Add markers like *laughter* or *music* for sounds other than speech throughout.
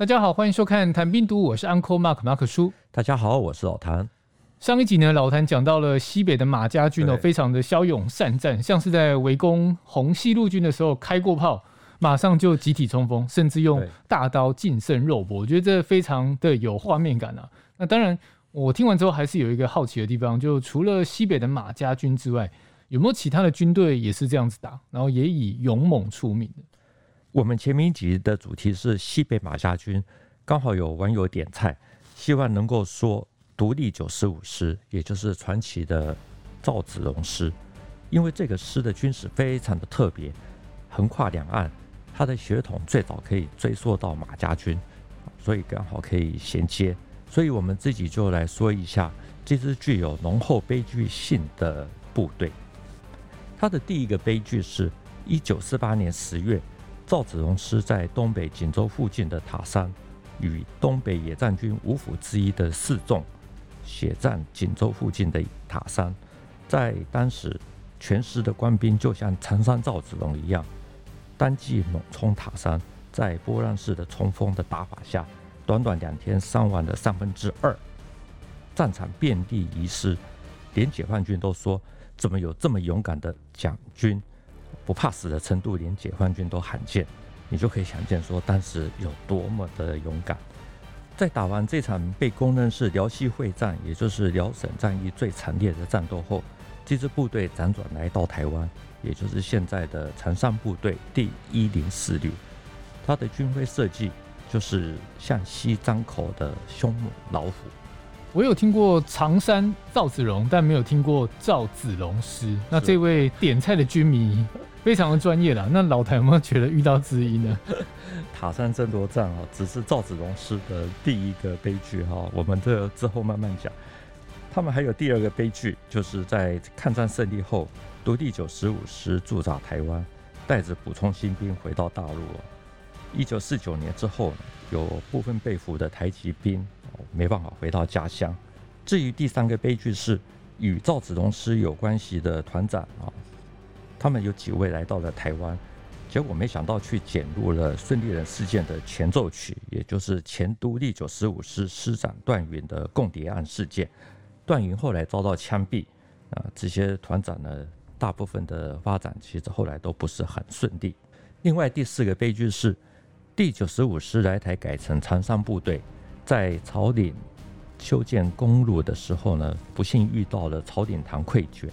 大家好，欢迎收看《谈兵读武》，我是 Uncle Mark 马可叔。大家好，我是老谭。上一集呢，老谭讲到了西北的马家军哦，非常的骁勇善战，像是在围攻红西路军的时候开过炮，马上就集体冲锋，甚至用大刀近身肉搏，我觉得这非常的有画面感啊。那当然，我听完之后还是有一个好奇的地方，就除了西北的马家军之外，有没有其他的军队也是这样子打，然后也以勇猛出名的？我们前面一集的主题是西北马家军，刚好有网友点菜，希望能够说独立九十五师，也就是传奇的赵子龙师，因为这个师的军史非常的特别，横跨两岸，他的血统最早可以追溯到马家军，所以刚好可以衔接，所以我们自己就来说一下这支具有浓厚悲剧性的部队。他的第一个悲剧是一九四八年十月。赵子龙师在东北锦州附近的塔山，与东北野战军五府之一的四纵血战锦州附近的塔山。在当时，全师的官兵就像常山赵子龙一样，单骑猛冲塔山，在波浪式的冲锋的打法下，短短两天伤亡了三分之二，战场遍地遗失，连解放军都说：怎么有这么勇敢的蒋军？不怕死的程度，连解放军都罕见，你就可以想见说当时有多么的勇敢。在打完这场被公认是辽西会战，也就是辽沈战役最惨烈的战斗后，这支部队辗转来到台湾，也就是现在的长山部队第一零四旅。它的军徽设计就是向西张口的凶猛老虎。我有听过常山赵子龙，但没有听过赵子龙师。那这位点菜的军迷。非常的专业啦，那老台有没有觉得遇到知音呢？*laughs* 塔山争夺战啊，只是赵子龙师的第一个悲剧哈，我们这之后慢慢讲。他们还有第二个悲剧，就是在抗战胜利后，独立九十五师驻扎台湾，带着补充新兵回到大陆。一九四九年之后，有部分被俘的台籍兵没办法回到家乡。至于第三个悲剧是与赵子龙师有关系的团长啊。他们有几位来到了台湾，结果没想到去卷入了顺利人事件的前奏曲，也就是前都第九十五师师长段云的共谍案事件。段云后来遭到枪毙，啊，这些团长呢，大部分的发展其实后来都不是很顺利。另外第四个悲剧是，第九十五师来台改成长山部队，在草岭修建公路的时候呢，不幸遇到了草岭塘溃决。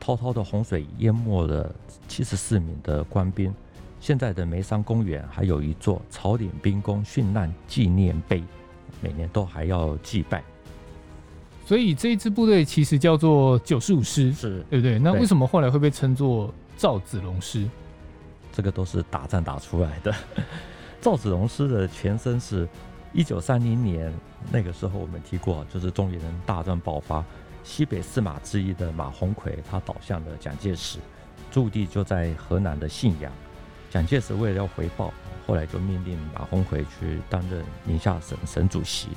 滔滔的洪水淹没了七十四名的官兵。现在的梅山公园还有一座草岭兵工殉难纪念碑，每年都还要祭拜。所以这一支部队其实叫做九十五师，是对不对？那为什么后来会被称作赵子龙师？这个都是打仗打出来的。赵子龙师的前身是一九三零年，那个时候我们提过，就是中原人大战爆发。西北四马之一的马鸿逵，他倒向了蒋介石，驻地就在河南的信阳。蒋介石为了要回报，后来就命令马鸿逵去担任宁夏省省主席。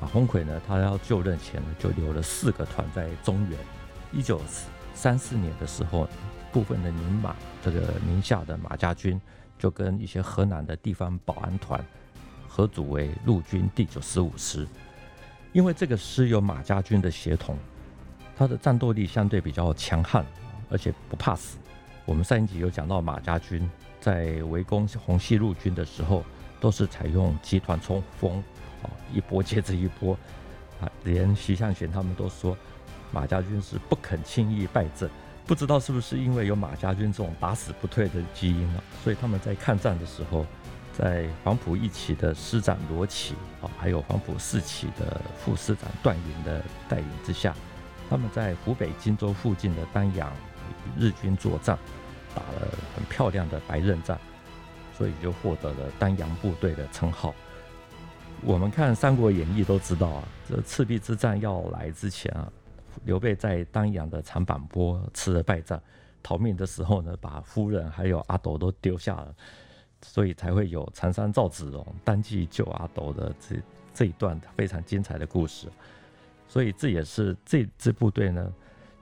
马鸿逵呢，他要就任前呢，就留了四个团在中原。一九三四年的时候，部分的宁马这个宁夏的马家军，就跟一些河南的地方保安团合组为陆军第九十五师。因为这个师有马家军的协同，他的战斗力相对比较强悍，而且不怕死。我们上一集有讲到马家军在围攻红系陆军的时候，都是采用集团冲锋，啊，*laughs* 一波接着一波，啊，连徐向前他们都说马家军是不肯轻易败阵。不知道是不是因为有马家军这种打死不退的基因啊，所以他们在抗战的时候。在黄埔一期的师长罗启啊，还有黄埔四期的副师长段云的带领之下，他们在湖北荆州附近的丹阳与日军作战，打了很漂亮的白刃战，所以就获得了丹阳部队的称号。我们看《三国演义》都知道啊，这赤壁之战要来之前啊，刘备在丹阳的长坂坡吃了败仗，逃命的时候呢，把夫人还有阿斗都丢下了。所以才会有长山赵子龙单骑救阿斗的这这一段非常精彩的故事，所以这也是这支部队呢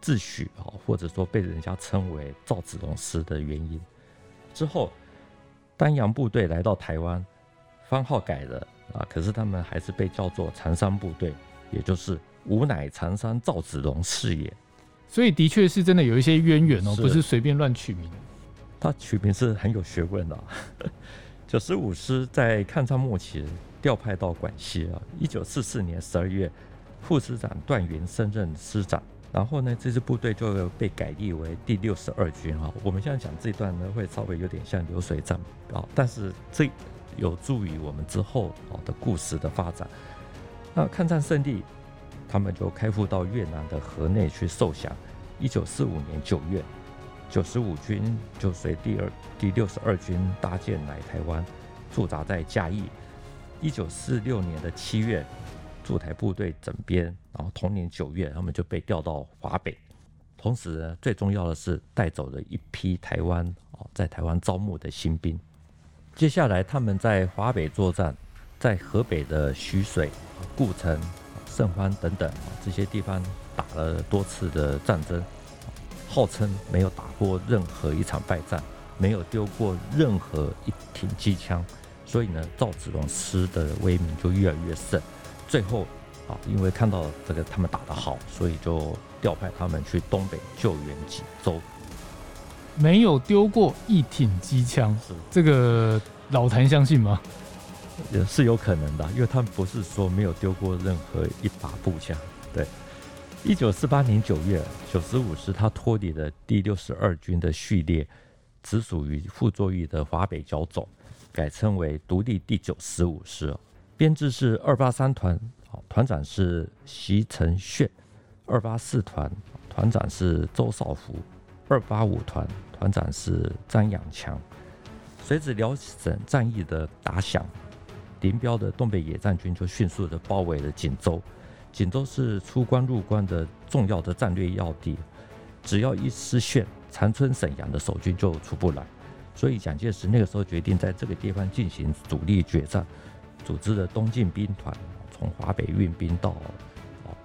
自诩啊，或者说被人家称为赵子龙师的原因。之后，丹阳部队来到台湾，番号改了啊，可是他们还是被叫做长山部队，也就是吾乃长山赵子龙是也。所以的确是真的有一些渊源哦，不是随便乱取名。他取名是很有学问的。*laughs* 九十五师在抗战末期调派到广西啊，一九四四年十二月，副师长段云升任师长。然后呢，这支部队就被改立为第六十二军啊。我们现在讲这段呢，会稍微有点像流水账啊，但是这有助于我们之后啊的故事的发展。那抗战胜利，他们就开赴到越南的河内去受降。一九四五年九月，九十五军就随第二第六十二军搭舰来台湾，驻扎在嘉义。一九四六年的七月。驻台部队整编，然后同年九月，他们就被调到华北。同时，最重要的是带走了一批台湾哦，在台湾招募的新兵。接下来，他们在华北作战，在河北的徐水、顾城、胜欢等等这些地方打了多次的战争，号称没有打过任何一场败战，没有丢过任何一挺机枪，所以呢，赵子龙师的威名就越来越盛。最后，啊，因为看到这个他们打得好，所以就调派他们去东北救援锦州。没有丢过一挺机枪，这个老谭相信吗？也是有可能的，因为他们不是说没有丢过任何一把步枪。对，一九四八年九月，九十五师他脱离了第六十二军的序列，直属于傅作义的华北剿总，改称为独立第九十五师。编制是二八三团，团长是席承炫；二八四团团长是周少福；二八五团团长是张养强。随着辽沈战役的打响，林彪的东北野战军就迅速的包围了锦州。锦州是出关入关的重要的战略要地，只要一失陷，长春、沈阳的守军就出不来。所以蒋介石那个时候决定在这个地方进行主力决战。组织了东进兵团从华北运兵到，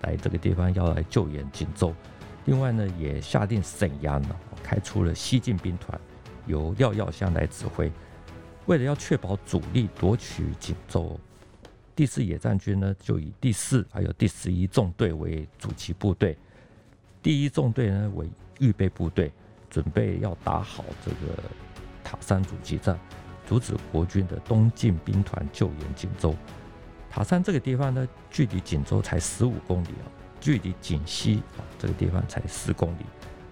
来这个地方要来救援锦州。另外呢，也下定沈阳呢开出了西进兵团，由廖耀湘来指挥。为了要确保主力夺取锦州，第四野战军呢就以第四还有第十一纵队为主级部队，第一纵队呢为预备部队，准备要打好这个塔山阻击战。阻止国军的东进兵团救援锦州。塔山这个地方呢，距离锦州才十五公里啊，距离锦西啊这个地方才四公里。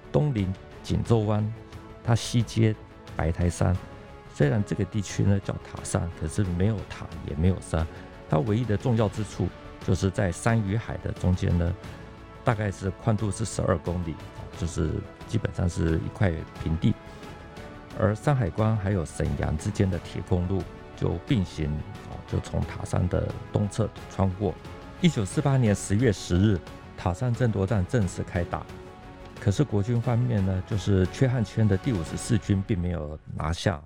东临锦州湾，它西接白台山。虽然这个地区呢叫塔山，可是没有塔也没有山。它唯一的重要之处，就是在山与海的中间呢，大概是宽度是十二公里，就是基本上是一块平地。而山海关还有沈阳之间的铁公路就并行，就从塔山的东侧穿过。一九四八年十月十日，塔山争夺战正式开打。可是国军方面呢，就是缺汉圈的第五十四军并没有拿下。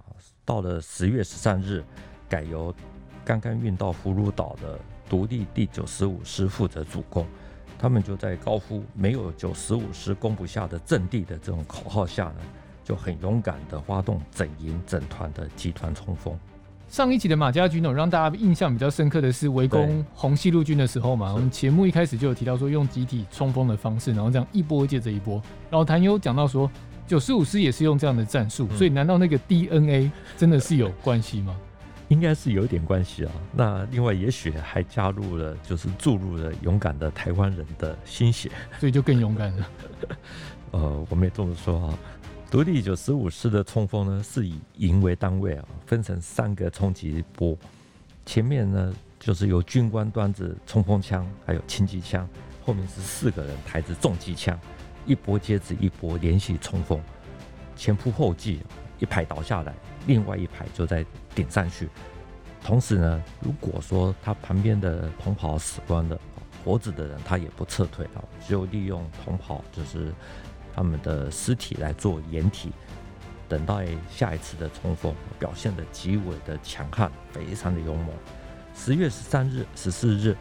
到了十月十三日，改由刚刚运到葫芦岛的独立第九十五师负责主攻。他们就在高呼“没有九十五师攻不下的阵地”的这种口号下呢。就很勇敢的发动整营整团的集团冲锋。上一集的马家军哦，让大家印象比较深刻的是围攻红西路军的时候嘛。我们节目一开始就有提到说，用集体冲锋的方式，然后这样一波接着一波。然后谭优讲到说，九十五师也是用这样的战术，所以难道那个 DNA 真的是有关系吗？应该是有点关系啊。那另外也许还加入了，就是注入了勇敢的台湾人的心血，所以就更勇敢了。*laughs* 呃，我们也这么说啊。独立九十五师的冲锋呢，是以营为单位啊，分成三个冲击波。前面呢，就是由军官端着冲锋枪，还有轻机枪；后面是四个人抬着重机枪，一波接着一波连续冲锋，前仆后继，一排倒下来，另外一排就在顶上去。同时呢，如果说他旁边的同袍死光了，活着的人他也不撤退啊，只有利用同袍就是。他们的尸体来做掩体，等待下一次的冲锋，表现得极为的强悍，非常的勇猛。十月十三日、十四日，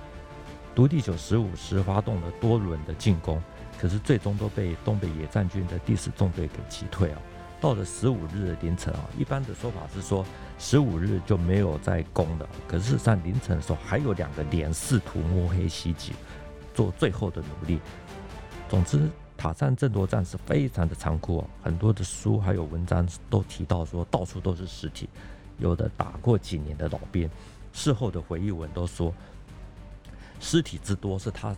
独立九十五师发动了多轮的进攻，可是最终都被东北野战军的第四纵队给击退啊。到了十五日的凌晨啊，一般的说法是说，十五日就没有再攻了。可是，在凌晨的时候，还有两个连试图摸黑袭击，做最后的努力。总之，塔山争夺战是非常的残酷哦。很多的书还有文章都提到说，到处都是尸体，有的打过几年的老兵，事后的回忆文都说，尸体之多是他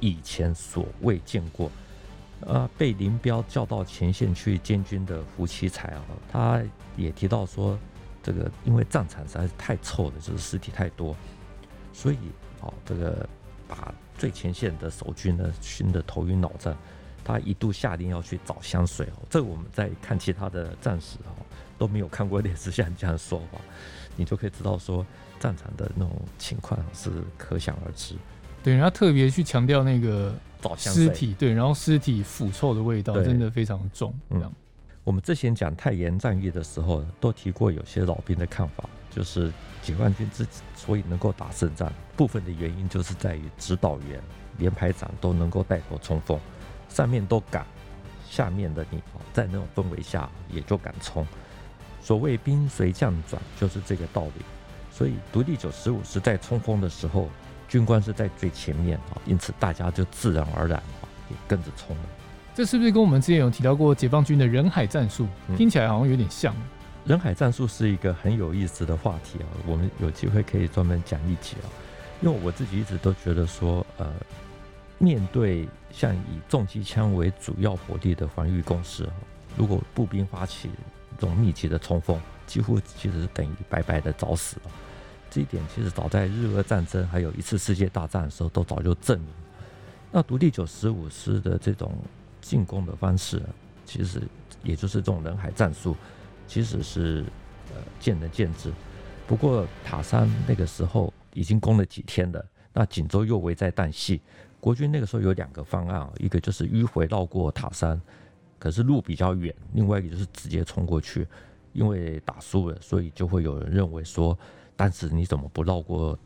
以前所未见过。呃，被林彪叫到前线去监军的胡奇才啊，他也提到说，这个因为战场实在是太臭了，就是尸体太多，所以哦，这个把最前线的守军呢熏得头晕脑胀，他一度下令要去找香水哦。这我们在看其他的战史哦都没有看过类似像这样说法，你就可以知道说战场的那种情况是可想而知。对，他特别去强调那个。尸体对，然后尸体腐臭的味道真的非常重。嗯，我们之前讲太原战役的时候，都提过有些老兵的看法，就是解放军之所以能够打胜仗，部分的原因就是在于指导员、连排长都能够带头冲锋，上面都敢，下面的你在那种氛围下也就敢冲。所谓兵随将转，就是这个道理。所以独立九十五师在冲锋的时候。军官是在最前面啊，因此大家就自然而然也跟着冲了。这是不是跟我们之前有提到过解放军的人海战术？听起来好像有点像。人海战术是一个很有意思的话题啊，我们有机会可以专门讲一集啊。因为我自己一直都觉得说，呃，面对像以重机枪为主要火力的防御工事啊，如果步兵发起这种密集的冲锋，几乎其实是等于白白的找死了。这一点其实早在日俄战争，还有一次世界大战的时候，都早就证明。那独立九十五师的这种进攻的方式，其实也就是这种人海战术，其实是呃见仁见智。不过塔山那个时候已经攻了几天了，那锦州又危在旦夕，国军那个时候有两个方案啊，一个就是迂回绕过塔山，可是路比较远；另外一个就是直接冲过去，因为打输了，所以就会有人认为说。但是你怎么不绕过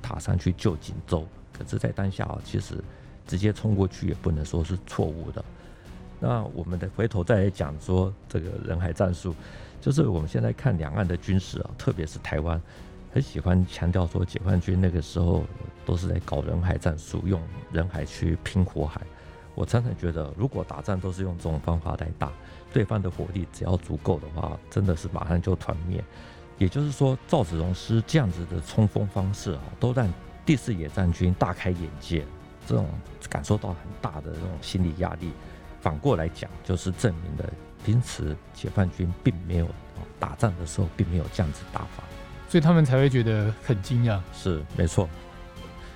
塔山去救锦州？可是，在当下啊，其实直接冲过去也不能说是错误的。那我们的回头再来讲说这个人海战术，就是我们现在看两岸的军事啊，特别是台湾，很喜欢强调说解放军那个时候都是在搞人海战术，用人海去拼火海。我常常觉得，如果打仗都是用这种方法来打，对方的火力只要足够的话，真的是马上就团灭。也就是说，赵子龙师这样子的冲锋方式啊，都让第四野战军大开眼界，这种感受到很大的这种心理压力。反过来讲，就是证明了平时解放军并没有打仗的时候并没有这样子打法，所以他们才会觉得很惊讶。是没错。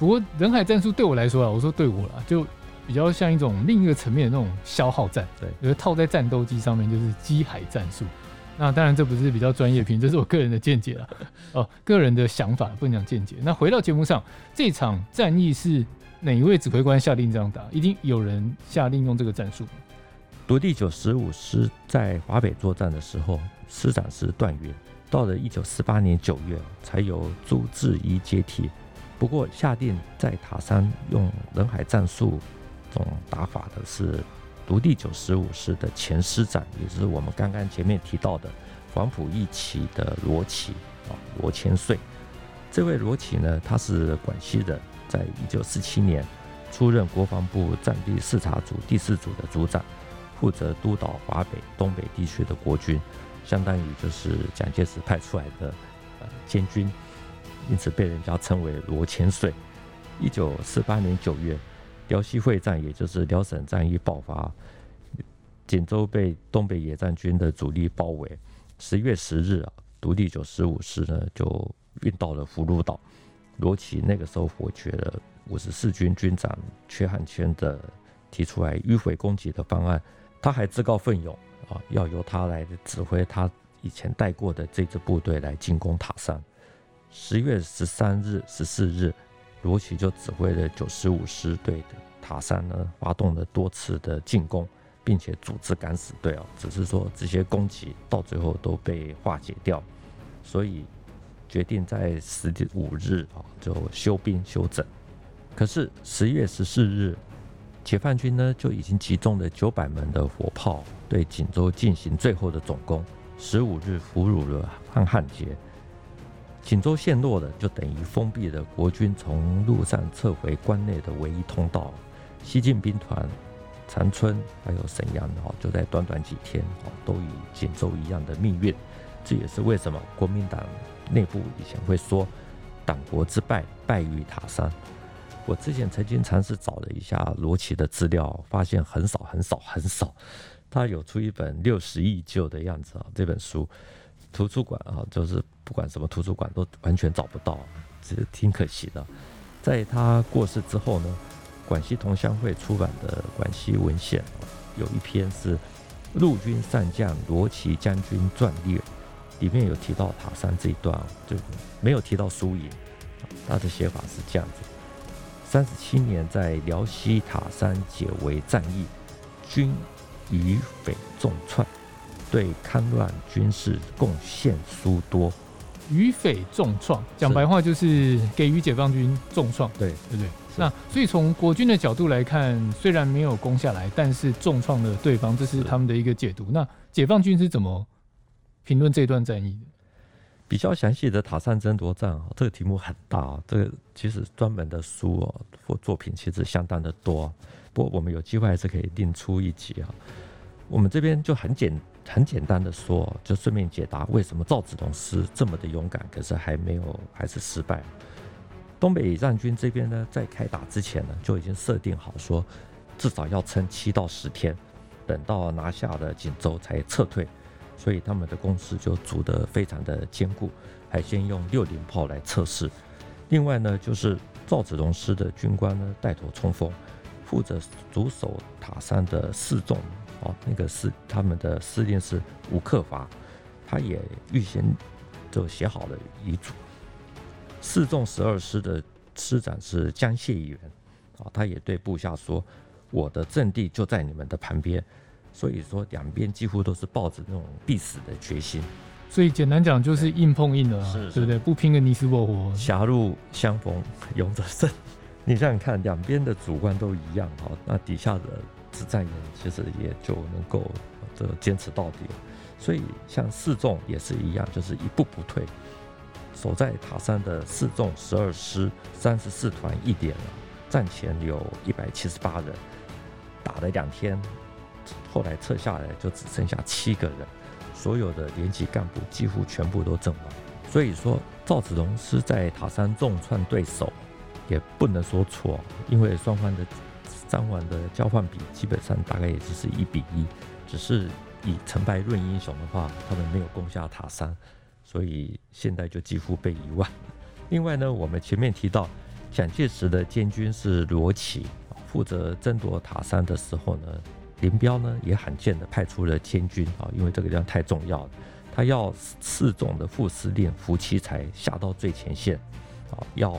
不过人海战术对我来说啊，我说对我啦，就比较像一种另一个层面的那种消耗战。对，就是套在战斗机上面，就是机海战术。那当然，这不是比较专业评，这是我个人的见解了。哦，个人的想法，不能讲见解。那回到节目上，这场战役是哪一位指挥官下令这样打？一定有人下令用这个战术。独立九十五师在华北作战的时候，师长是段云。到了一九四八年九月，才由朱治一接替。不过，下令在塔山用人海战术这种打法的是。独立九十五师的前师长，也是我们刚刚前面提到的黄埔一期的罗奇啊，罗千岁。这位罗奇呢，他是广西人，在一九四七年出任国防部战地视察组第四组的组长，负责督导华北、东北地区的国军，相当于就是蒋介石派出来的呃监军，因此被人家称为罗千岁。一九四八年九月。辽西会战，也就是辽沈战役爆发，锦州被东北野战军的主力包围。十月十日啊，独立九十五师呢就运到了葫芦岛。罗奇那个时候否决了五十四军军长阙汉骞的提出来迂回攻击的方案，他还自告奋勇啊，要由他来指挥他以前带过的这支部队来进攻塔山。十月十三日、十四日。罗奇就指挥了九十五师对的塔山呢，发动了多次的进攻，并且组织敢死队啊，只是说这些攻击到最后都被化解掉，所以决定在十五日啊就休兵休整。可是十月十四日，解放军呢就已经集中了九百门的火炮对锦州进行最后的总攻，十五日俘虏了汉汉杰，锦州陷落了，就等于封闭了国军从陆上撤回关内的唯一通道。西进兵团长春还有沈阳哦，就在短短几天哦，都与锦州一样的命运。这也是为什么国民党内部以前会说党国之败，败于塔山。我之前曾经尝试找了一下罗奇的资料，发现很少很少很少。他有出一本六十亿旧的样子啊，这本书图书馆啊，就是不管什么图书馆都完全找不到，这挺可惜的。在他过世之后呢，广西同乡会出版的《广西文献》有一篇是陆军上将罗奇将军传略，里面有提到塔山这一段，就没有提到输赢。他的写法是这样子。三十七年，在辽西塔山解围战役，军与匪重创，对戡乱军事贡献殊多。与匪重创，讲白话就是给予解放军重创，对对不对？那所以从国军的角度来看，虽然没有攻下来，但是重创了对方，这是他们的一个解读。那解放军是怎么评论这段战役的？比较详细的塔山争夺战啊，这个题目很大，这个其实专门的书哦或作品其实相当的多。不过我们有机会还是可以另出一集啊。我们这边就很简很简单的说，就顺便解答为什么赵子龙师这么的勇敢，可是还没有还是失败。东北战军这边呢，在开打之前呢，就已经设定好说，至少要撑七到十天，等到拿下了锦州才撤退。所以他们的工事就筑得非常的坚固，还先用六零炮来测试。另外呢，就是赵子龙师的军官呢带头冲锋，负责主守塔山的四纵，哦，那个是他们的司令是吴克伐，他也预先就写好了遗嘱。四纵十二师的师长是江谢元，啊，他也对部下说：“我的阵地就在你们的旁边。”所以说，两边几乎都是抱着那种必死的决心。所以简单讲，就是硬碰硬的，啊，对不对？不拼个你死我活。狭路相逢勇者胜。*laughs* 你想想看，两边的主观都一样哈，那底下的执战员其实也就能够这坚持到底。所以像四纵也是一样，就是一步不退。守在塔山的四纵十二师三十四团一点，战前有一百七十八人，打了两天。后来撤下来就只剩下七个人，所有的连级干部几乎全部都阵亡。所以说赵子龙师在塔山重创对手，也不能说错，因为双方的伤亡的交换比基本上大概也就是一比一。只是以成败论英雄的话，他们没有攻下塔山，所以现在就几乎被遗忘。另外呢，我们前面提到蒋介石的监军是罗奇，负责争夺塔山的时候呢。林彪呢也罕见的派出了监军啊，因为这个地方太重要了，他要四总的副司令胡奇才下到最前线，啊，要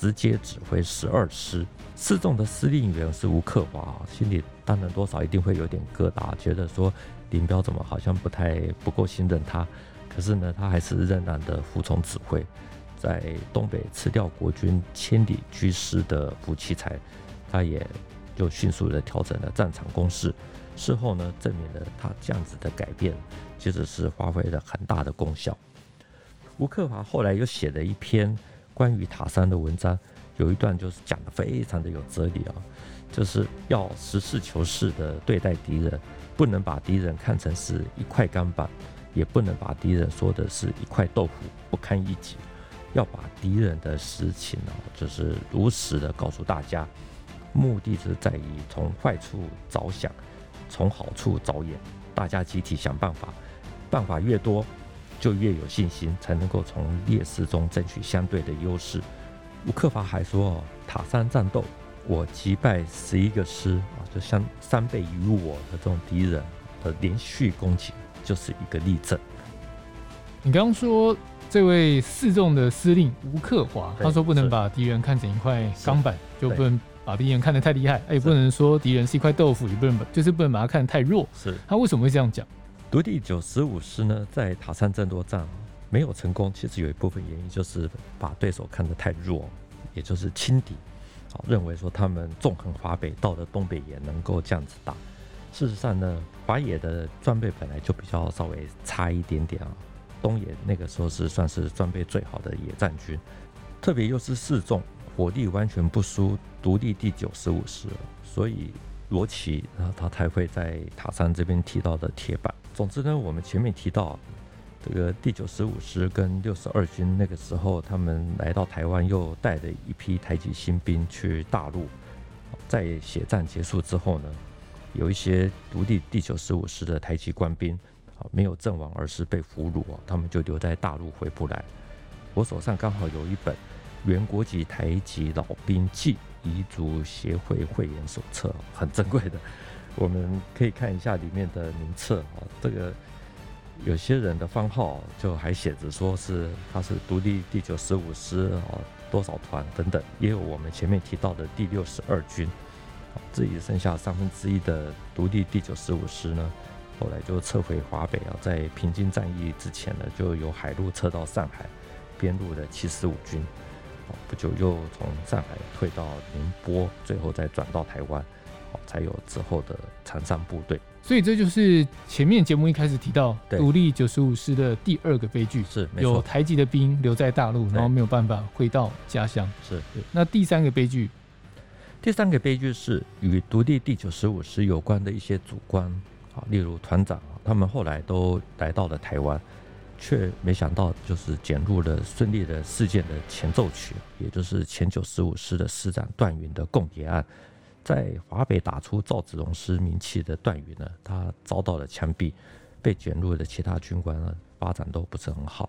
直接指挥十二师。四纵的司令员是吴克华，心里当然多少一定会有点疙瘩，觉得说林彪怎么好像不太不够信任他，可是呢，他还是仍然的服从指挥，在东北吃掉国军千里駒师的胡奇才，他也。就迅速的调整了战场攻势，事后呢，证明了他这样子的改变其实是发挥了很大的功效。吴克华后来又写了一篇关于塔山的文章，有一段就是讲的非常的有哲理啊，就是要实事求是的对待敌人，不能把敌人看成是一块钢板，也不能把敌人说的是一块豆腐不堪一击，要把敌人的实情啊，就是如实的告诉大家。目的是在于从坏处着想，从好处着眼，大家集体想办法，办法越多，就越有信心，才能够从劣势中争取相对的优势。吴克伐还说：“塔山战斗，我击败十一个师啊，就相三倍于我的这种敌人的连续攻击，就是一个例证。”你刚刚说这位四纵的司令吴克华，他说不能把敌人看成一块钢板，就不能。把敌人看得太厉害，也不能说敌人是一块豆腐，也不能把就是不能把他看得太弱。是他为什么会这样讲？独立九十五师呢，在塔山争夺战没有成功，其实有一部分原因就是把对手看得太弱，也就是轻敌。好，认为说他们纵横华北，到了东北也能够这样子打。事实上呢，华野的装备本来就比较稍微差一点点啊。东野那个时候是算是装备最好的野战军，特别又是四纵，火力完全不输独立第九十五师，所以罗奇啊，他才会在塔山这边提到的铁板。总之呢，我们前面提到这个第九十五师跟六十二军那个时候，他们来到台湾，又带着一批台籍新兵去大陆，在血战结束之后呢，有一些独立第九十五师的台籍官兵。没有阵亡，而是被俘虏，他们就留在大陆回不来。我手上刚好有一本《原国籍台籍老兵暨遗族协会会员手册》，很珍贵的，我们可以看一下里面的名册啊。这个有些人的番号就还写着说是他是独立第九十五师啊多少团等等，也有我们前面提到的第六十二军，自己剩下三分之一的独立第九十五师呢。后来就撤回华北啊，在平津战役之前呢，就由海路撤到上海，编入了七十五军，不久又从上海退到宁波，最后再转到台湾，才有之后的长山部队。所以这就是前面节目一开始提到独立九十五师的第二个悲剧，是有台籍的兵留在大陆，然后没有办法回到家乡。是，那第三个悲剧，第三个悲剧是与独立第九十五师有关的一些主官。啊，例如团长，他们后来都来到了台湾，却没想到就是卷入了顺利的事件的前奏曲，也就是前九十五师的师长段云的共谍案。在华北打出赵子龙师名气的段云呢，他遭到了枪毙，被卷入的其他军官呢，发展都不是很好。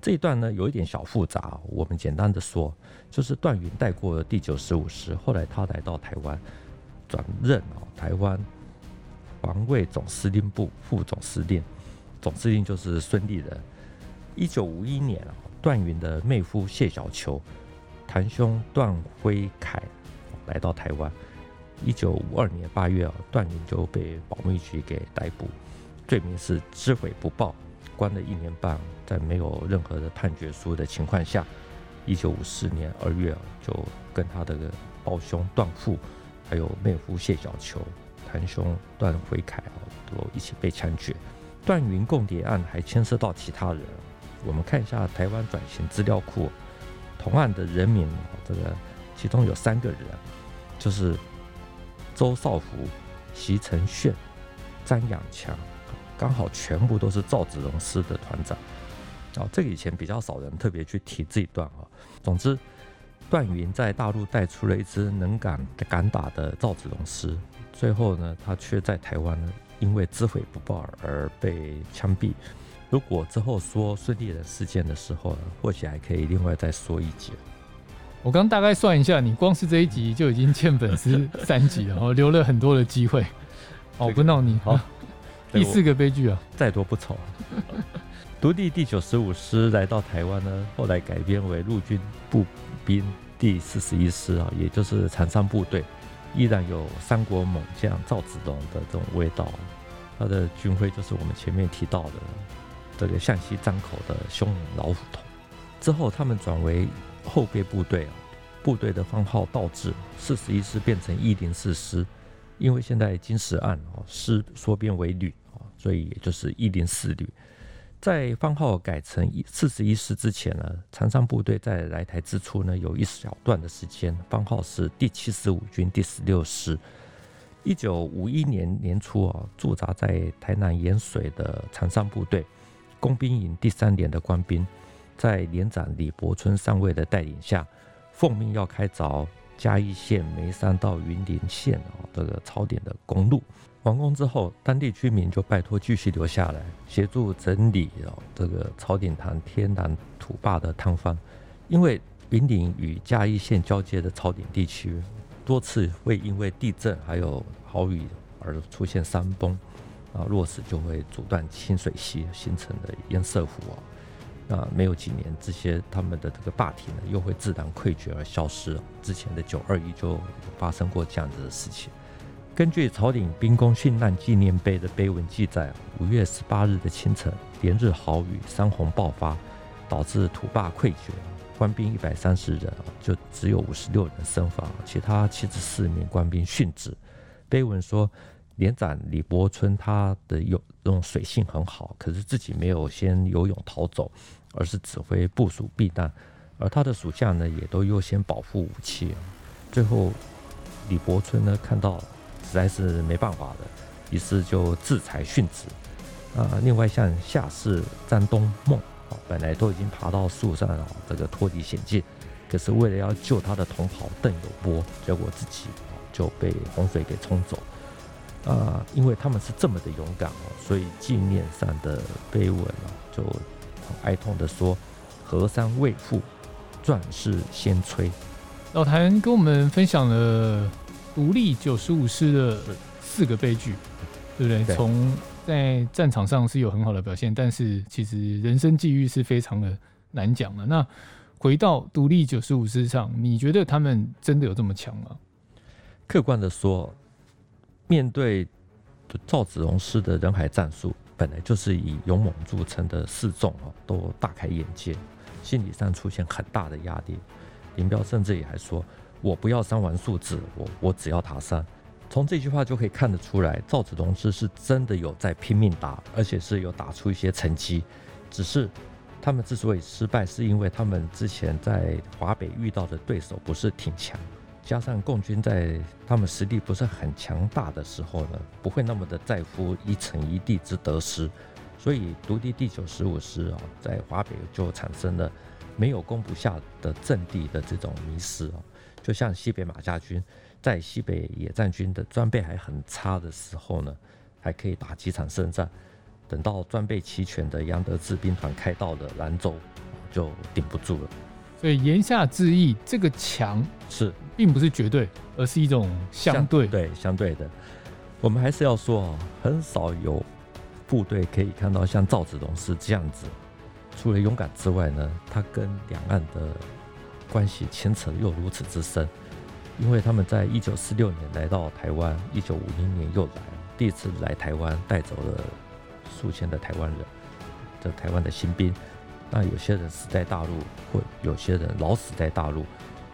这一段呢，有一点小复杂，我们简单的说，就是段云带过第九十五师，后来他来到台湾，转任啊台湾。防卫总司令部副总司令，总司令就是孙立人。一九五一年啊，段云的妹夫谢小球、堂兄段辉凯来到台湾。一九五二年八月啊，段云就被保密局给逮捕，罪名是知悔不报，关了一年半，在没有任何的判决书的情况下，一九五四年二月啊就跟他的胞兄段富，还有妹夫谢小球。堂兄段辉凯啊，都一起被枪决。段云共谍案还牵涉到其他人，我们看一下台湾转型资料库，同案的人名，这个其中有三个人，就是周少福、席承炫、张养强，刚好全部都是赵子龙师的团长。啊，这个以前比较少人特别去提这一段啊。总之，段云在大陆带出了一支能敢敢打的赵子龙师。最后呢，他却在台湾呢，因为知悔不报而被枪毙。如果之后说孙立人事件的时候呢，或许还可以另外再说一节。我刚大概算一下，你光是这一集就已经欠粉丝三集了，我留了很多的机会。哦，不闹你好。*laughs* 第四个悲剧啊，再多不愁。*laughs* 独立第九十五师来到台湾呢，后来改编为陆军步兵第四十一师啊，也就是长山部队。依然有三国猛将赵子龙的这种味道，他的军徽就是我们前面提到的这个向西张口的凶猛老虎头。之后他们转为后备部队，部队的番号倒置，四十一师变成一零四师，因为现在金石案哦，师缩编为旅啊，所以也就是一零四旅。在番号改成四十一师之前呢，长山部队在来台之初呢，有一小段的时间，番号是第七十五军第十六师。一九五一年年初啊，驻扎在台南盐水的长山部队工兵营第三连的官兵，在连长李伯春上尉的带领下，奉命要开凿嘉义县梅山到云林县啊这个槽点的公路。完工之后，当地居民就拜托继续留下来协助整理哦这个曹顶塘天然土坝的塌方，因为云林与嘉义县交界的曹顶地区多次会因为地震还有豪雨而出现山崩，啊，落石就会阻断清水溪形成的堰塞湖啊，那没有几年这些他们的这个霸体呢又会自然溃决而消失。之前的九二一就发生过这样子的事情。根据草岭兵工殉难纪念碑的碑文记载，五月十八日的清晨，连日豪雨，山洪爆发，导致土坝溃决，官兵一百三十人就只有五十六人生还，其他七十四名官兵殉职。碑文说，连长李伯春他的有这种水性很好，可是自己没有先游泳逃走，而是指挥部署避难，而他的属下呢也都优先保护武器。最后李伯春呢看到实在是没办法了，于是就自裁殉职。啊，另外像夏氏张东梦啊，本来都已经爬到树上啊，这个脱离险境，可是为了要救他的同袍邓友波，结果自己就被洪水给冲走。啊，因为他们是这么的勇敢哦，所以纪念上的碑文啊，就哀痛的说：“河山未复，壮士先摧。”老谭跟我们分享了独立九十五师的四个悲剧，对不对？从在战场上是有很好的表现，但是其实人生际遇是非常的难讲的。那回到独立九十五师上，你觉得他们真的有这么强吗？客观的说。面对赵子龙师的人海战术，本来就是以勇猛著称的四众啊，都大开眼界，心理上出现很大的压力。林彪甚至也还说：“我不要三王数字，我我只要塔山。”从这句话就可以看得出来，赵子龙师是真的有在拼命打，而且是有打出一些成绩。只是他们之所以失败，是因为他们之前在华北遇到的对手不是挺强。加上共军在他们实力不是很强大的时候呢，不会那么的在乎一城一地之得失，所以独立第九十五师啊，在华北就产生了没有攻不下的阵地的这种迷失啊。就像西北马家军在西北野战军的装备还很差的时候呢，还可以打几场胜仗，等到装备齐全的杨德志兵团开到了兰州，就顶不住了。所以言下之意，这个强是并不是绝对，而是一种相对。对，相对的。我们还是要说啊，很少有部队可以看到像赵子龙是这样子，除了勇敢之外呢，他跟两岸的关系牵扯又如此之深。因为他们在一九四六年来到台湾，一九五零年又来，第一次来台湾带走了数千的台湾人，这台湾的新兵。那有些人死在大陆，或有些人老死在大陆。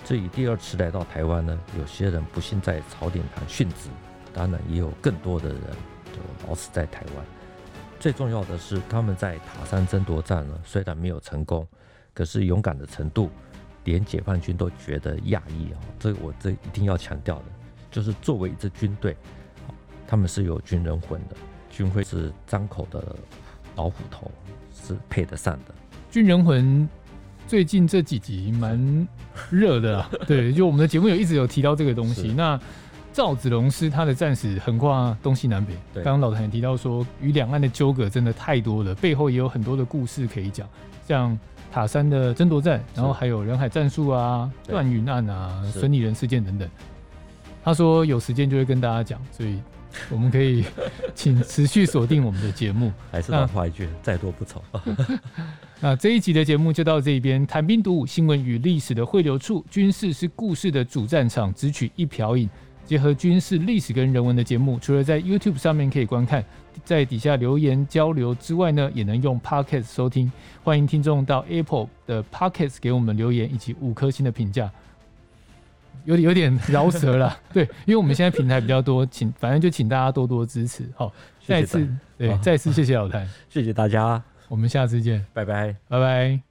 至于第二次来到台湾呢，有些人不幸在草岭潭殉职，当然也有更多的人就老死在台湾。最重要的是，他们在塔山争夺战呢，虽然没有成功，可是勇敢的程度，连解放军都觉得讶异啊！这我这一定要强调的，就是作为一支军队，他们是有军人魂的，军徽是张口的老虎头，是配得上的。军人魂最近这几集蛮热的啦，*laughs* 对，就我们的节目有一直有提到这个东西。那赵子龙师他的战士横跨东西南北，刚刚老谭也提到说，与两岸的纠葛真的太多了，背后也有很多的故事可以讲，像塔山的争夺战，然后还有人海战术啊、断云案啊、孙立人事件等等。他说有时间就会跟大家讲，所以。*laughs* 我们可以请持续锁定我们的节目。*laughs* 还是老话一句，再多不丑。*laughs* 那这一集的节目就到这边。谈兵读武，新闻与历史的汇流处，军事是故事的主战场，只取一瓢饮，结合军事历史跟人文的节目，除了在 YouTube 上面可以观看，在底下留言交流之外呢，也能用 Podcast 收听。欢迎听众到 Apple 的 Podcast 给我们留言以及五颗星的评价。有点有点 *laughs* 饶舌了，对，因为我们现在平台比较多，请反正就请大家多多支持，好，再次对，再次谢谢老谭，谢谢大家，我们下次见，拜拜，拜拜。